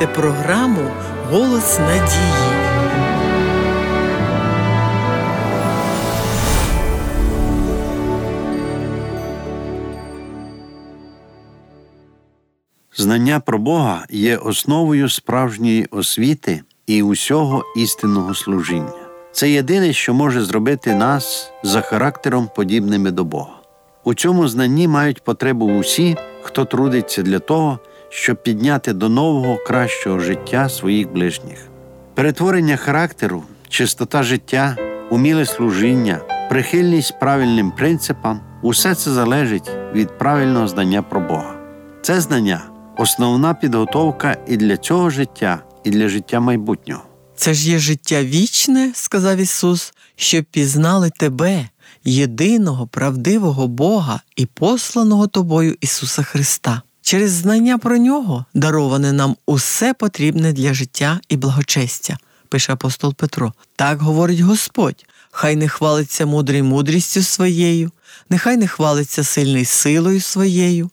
слухаєте програму Голос надії. Знання про Бога є основою справжньої освіти і усього істинного служіння. Це єдине, що може зробити нас за характером подібними до Бога. У цьому знанні мають потребу усі, хто трудиться для того, щоб підняти до нового кращого життя своїх ближніх. Перетворення характеру, чистота життя, уміле служіння, прихильність правильним принципам усе це залежить від правильного знання про Бога. Це знання основна підготовка і для цього життя, і для життя майбутнього. Це ж є життя вічне, сказав Ісус, щоб пізнали тебе, єдиного правдивого Бога і посланого тобою Ісуса Христа. Через знання про нього дароване нам усе потрібне для життя і благочестя, пише апостол Петро. Так говорить Господь. Хай не хвалиться мудрий мудрістю своєю, нехай не хвалиться сильний силою своєю,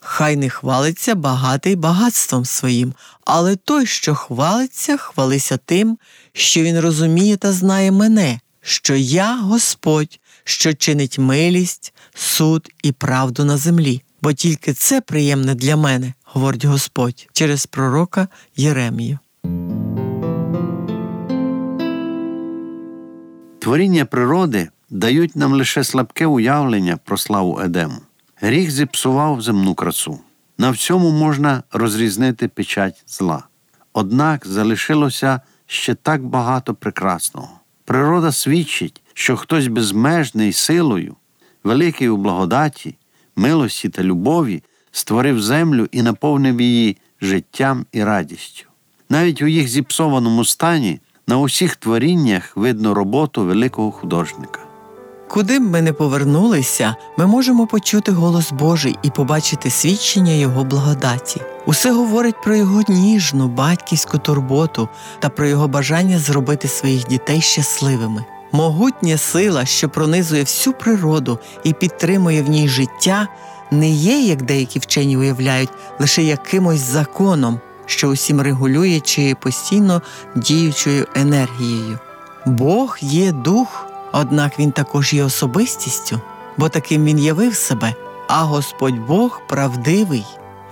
хай не хвалиться багатий багатством своїм, але той, що хвалиться, хвалися тим, що він розуміє та знає мене, що я Господь, що чинить милість, суд і правду на землі, бо тільки це приємне для мене, говорить Господь через пророка Єремію. Творіння природи дають нам лише слабке уявлення про славу Едему. Гріх зіпсував земну красу. На всьому можна розрізнити печать зла. Однак залишилося ще так багато прекрасного. Природа свідчить, що хтось безмежний силою, великий у благодаті, милості та любові створив землю і наповнив її життям і радістю. Навіть у їх зіпсованому стані на усіх творіннях видно роботу великого художника. Куди б ми не повернулися, ми можемо почути голос Божий і побачити свідчення Його благодаті. Усе говорить про його ніжну, батьківську турботу та про його бажання зробити своїх дітей щасливими. Могутня сила, що пронизує всю природу і підтримує в ній життя, не є, як деякі вчені уявляють, лише якимось законом, що усім регулює чи постійно діючою енергією. Бог є дух. Однак він також є особистістю, бо таким він явив себе, а Господь Бог правдивий,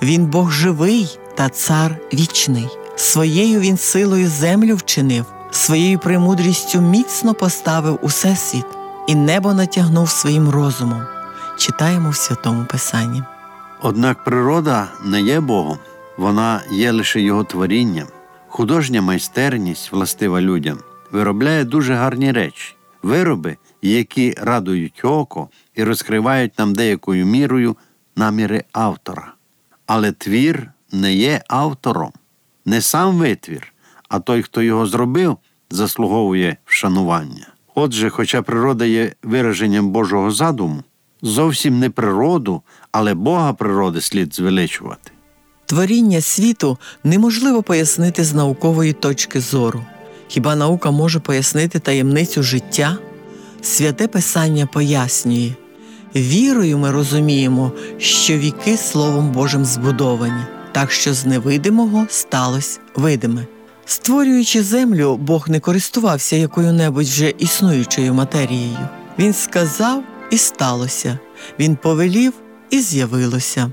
Він Бог живий та цар вічний. Своєю він силою землю вчинив, своєю премудрістю міцно поставив усесвіт, і небо натягнув своїм розумом. Читаємо в Святому Писанні. Однак природа не є Богом, вона є лише його творінням. Художня майстерність, властива людям, виробляє дуже гарні речі вироби, які радують око і розкривають нам деякою мірою наміри автора. Але твір не є автором, не сам витвір, а той, хто його зробив, заслуговує вшанування. Отже, хоча природа є вираженням Божого задуму, зовсім не природу, але Бога природи слід звеличувати. Творіння світу неможливо пояснити з наукової точки зору. Хіба наука може пояснити таємницю життя? Святе Писання пояснює вірою ми розуміємо, що віки Словом Божим збудовані, так що з невидимого сталося видиме. Створюючи землю, Бог не користувався якою-небудь вже існуючою матерією. Він сказав і сталося, він повелів і з'явилося.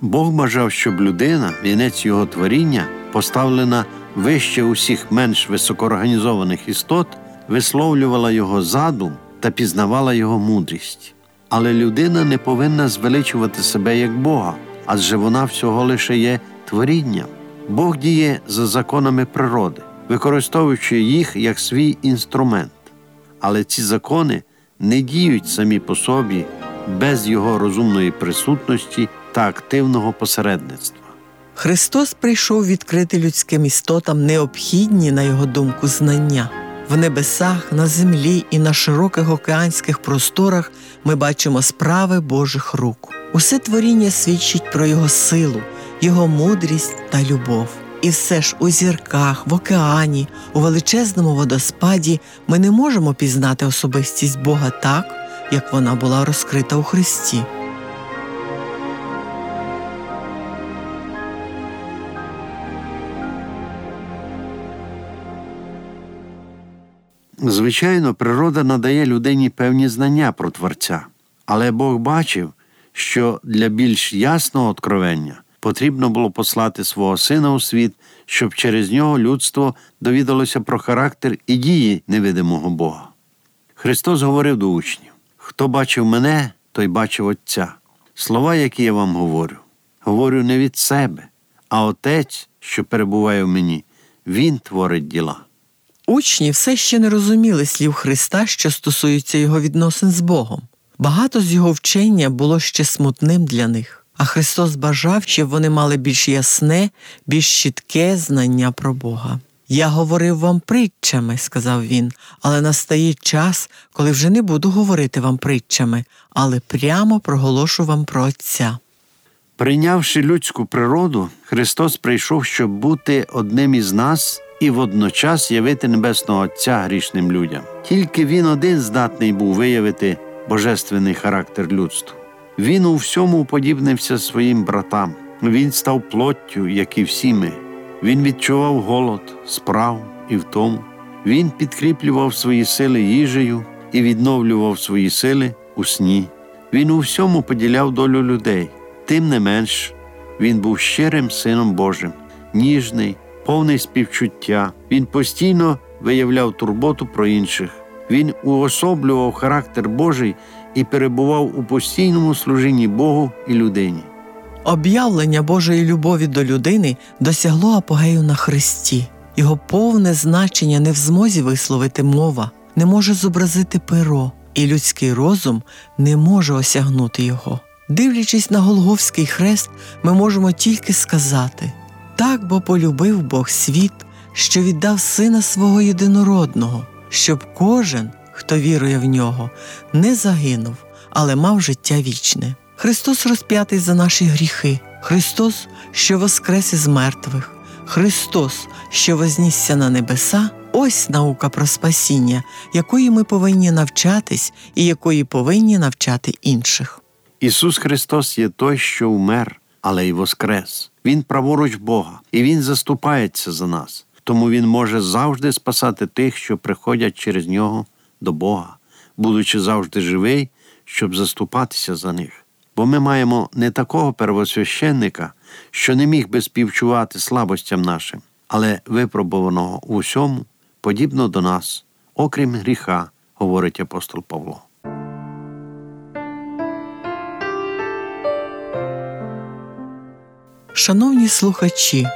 Бог бажав, щоб людина, вінець його творіння, поставлена вище усіх менш високоорганізованих істот, висловлювала його задум та пізнавала його мудрість. Але людина не повинна звеличувати себе як Бога, адже вона всього лише є творінням. Бог діє за законами природи, використовуючи їх як свій інструмент. Але ці закони не діють самі по собі без його розумної присутності та активного посередництва. Христос прийшов відкрити людським істотам необхідні, на його думку, знання. В небесах, на землі і на широких океанських просторах ми бачимо справи Божих рук. Усе творіння свідчить про Його силу, його мудрість та любов. І все ж у зірках, в океані, у величезному водоспаді ми не можемо пізнати особистість Бога так, як вона була розкрита у Христі. Звичайно, природа надає людині певні знання про Творця, але Бог бачив, що для більш ясного откровення потрібно було послати свого сина у світ, щоб через нього людство довідалося про характер і дії невидимого Бога. Христос говорив до учнів: хто бачив мене, той бачив Отця. Слова, які я вам говорю, говорю не від себе, а Отець, що перебуває в мені, Він творить діла. Учні все ще не розуміли слів Христа, що стосуються його відносин з Богом. Багато з його вчення було ще смутним для них, а Христос бажав, щоб вони мали більш ясне, більш чітке знання про Бога. Я говорив вам притчами, сказав він, але настає час, коли вже не буду говорити вам притчами, але прямо проголошу вам про Отця. Прийнявши людську природу, Христос прийшов, щоб бути одним із нас і водночас явити Небесного Отця грішним людям. Тільки Він один здатний був виявити божественний характер людства. Він у всьому уподібнився своїм братам. Він став плоттю, як і всі ми. Він відчував голод, справ і втому. Він підкріплював свої сили їжею і відновлював свої сили у сні. Він у всьому поділяв долю людей. Тим не менш, він був щирим Сином Божим, ніжний, повний співчуття. Він постійно виявляв турботу про інших. Він уособлював характер Божий і перебував у постійному служінні Богу і людині. Об'явлення Божої любові до людини досягло апогею на Христі. Його повне значення не в змозі висловити мова, не може зобразити перо, і людський розум не може осягнути його. Дивлячись на Голговський хрест, ми можемо тільки сказати так бо полюбив Бог світ, що віддав сина свого єдинородного, щоб кожен, хто вірує в нього, не загинув, але мав життя вічне. Христос розп'ятий за наші гріхи, Христос, що воскрес із мертвих, Христос, що вознісся на небеса, ось наука про спасіння, якої ми повинні навчатись і якої повинні навчати інших. Ісус Христос є той, що вмер, але й воскрес. Він праворуч Бога, і Він заступається за нас. Тому Він може завжди спасати тих, що приходять через нього до Бога, будучи завжди живий, щоб заступатися за них. Бо ми маємо не такого первосвященника, що не міг би співчувати слабостям нашим, але випробуваного у всьому, подібно до нас, окрім гріха, говорить апостол Павло. Шановні слухачі,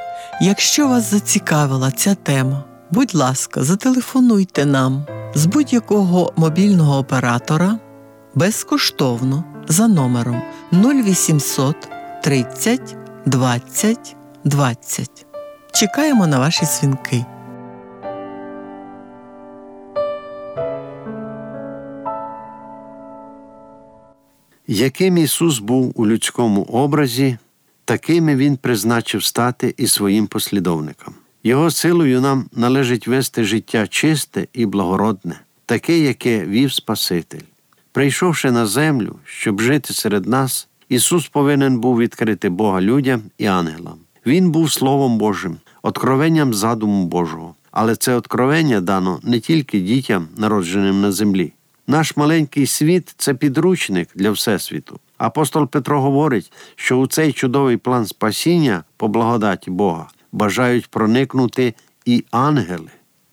якщо вас зацікавила ця тема, будь ласка, зателефонуйте нам з будь-якого мобільного оператора безкоштовно за номером 0800 30 20 20. Чекаємо на ваші дзвінки. Яким Ісус був у людському образі, такими Він призначив стати і своїм послідовникам. Його силою нам належить вести життя чисте і благородне, таке, яке вів Спаситель. Прийшовши на землю, щоб жити серед нас, Ісус повинен був відкрити Бога людям і ангелам. Він був Словом Божим, откровенням задуму Божого. Але це откровення дано не тільки дітям, народженим на землі. Наш маленький світ це підручник для Всесвіту. Апостол Петро говорить, що у цей чудовий план спасіння по благодаті Бога бажають проникнути і ангели.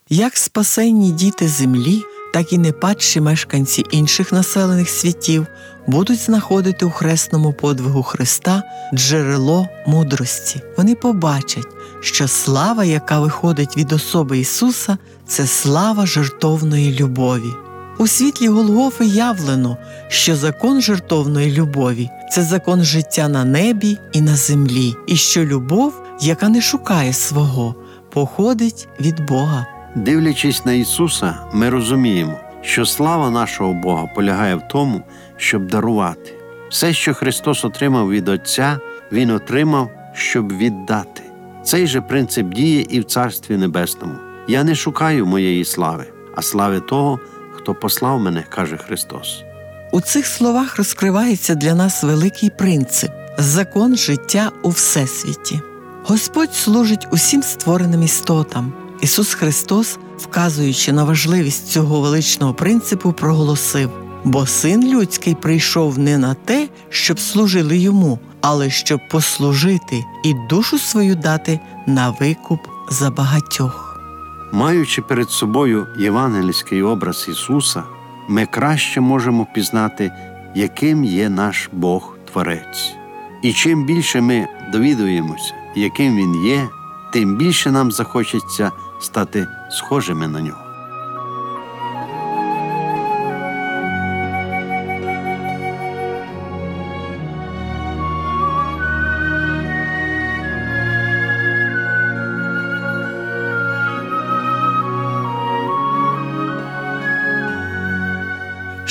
Як спасенні діти землі, так і непадші мешканці інших населених світів будуть знаходити у хресному подвигу Христа джерело мудрості. Вони побачать, що слава, яка виходить від особи Ісуса, це слава жертовної любові. У світлі Голгофи явлено, що закон жертовної любові це закон життя на небі і на землі, і що любов, яка не шукає свого, походить від Бога. Дивлячись на Ісуса, ми розуміємо, що слава нашого Бога полягає в тому, щоб дарувати. Все, що Христос отримав від Отця, Він отримав, щоб віддати. Цей же принцип діє і в Царстві Небесному. Я не шукаю моєї слави, а слави того, хто послав мене, каже Христос. У цих словах розкривається для нас великий принцип закон життя у всесвіті. Господь служить усім створеним істотам, Ісус Христос, вказуючи на важливість цього величного принципу, проголосив: бо син людський прийшов не на те, щоб служили йому, але щоб послужити і душу свою дати на викуп за багатьох. Маючи перед собою євангельський образ Ісуса, ми краще можемо пізнати, яким є наш Бог Творець. І чим більше ми довідуємося, яким Він є, тим більше нам захочеться стати схожими на нього.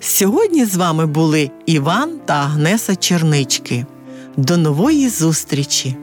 Сьогодні з вами були Іван та Агнеса Чернички. До нової зустрічі!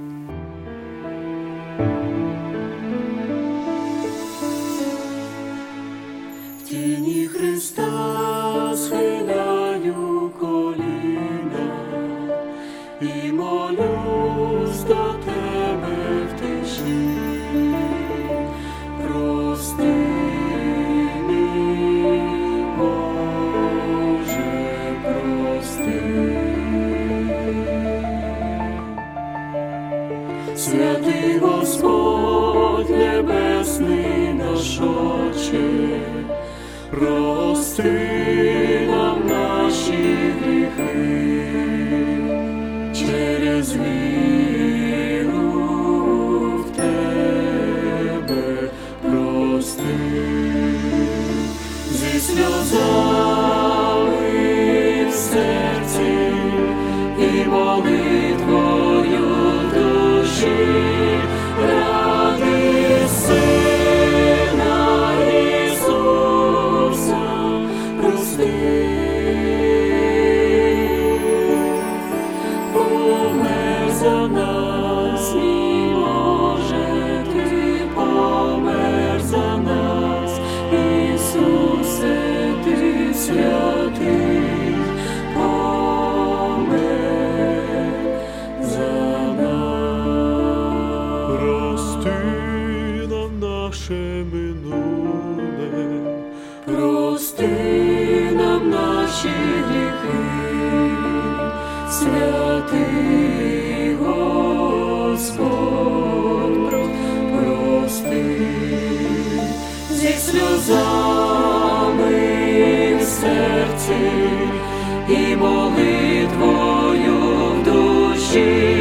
і молитвою в душі.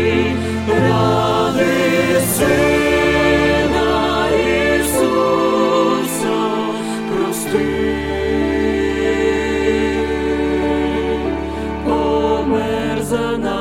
Помер за нас.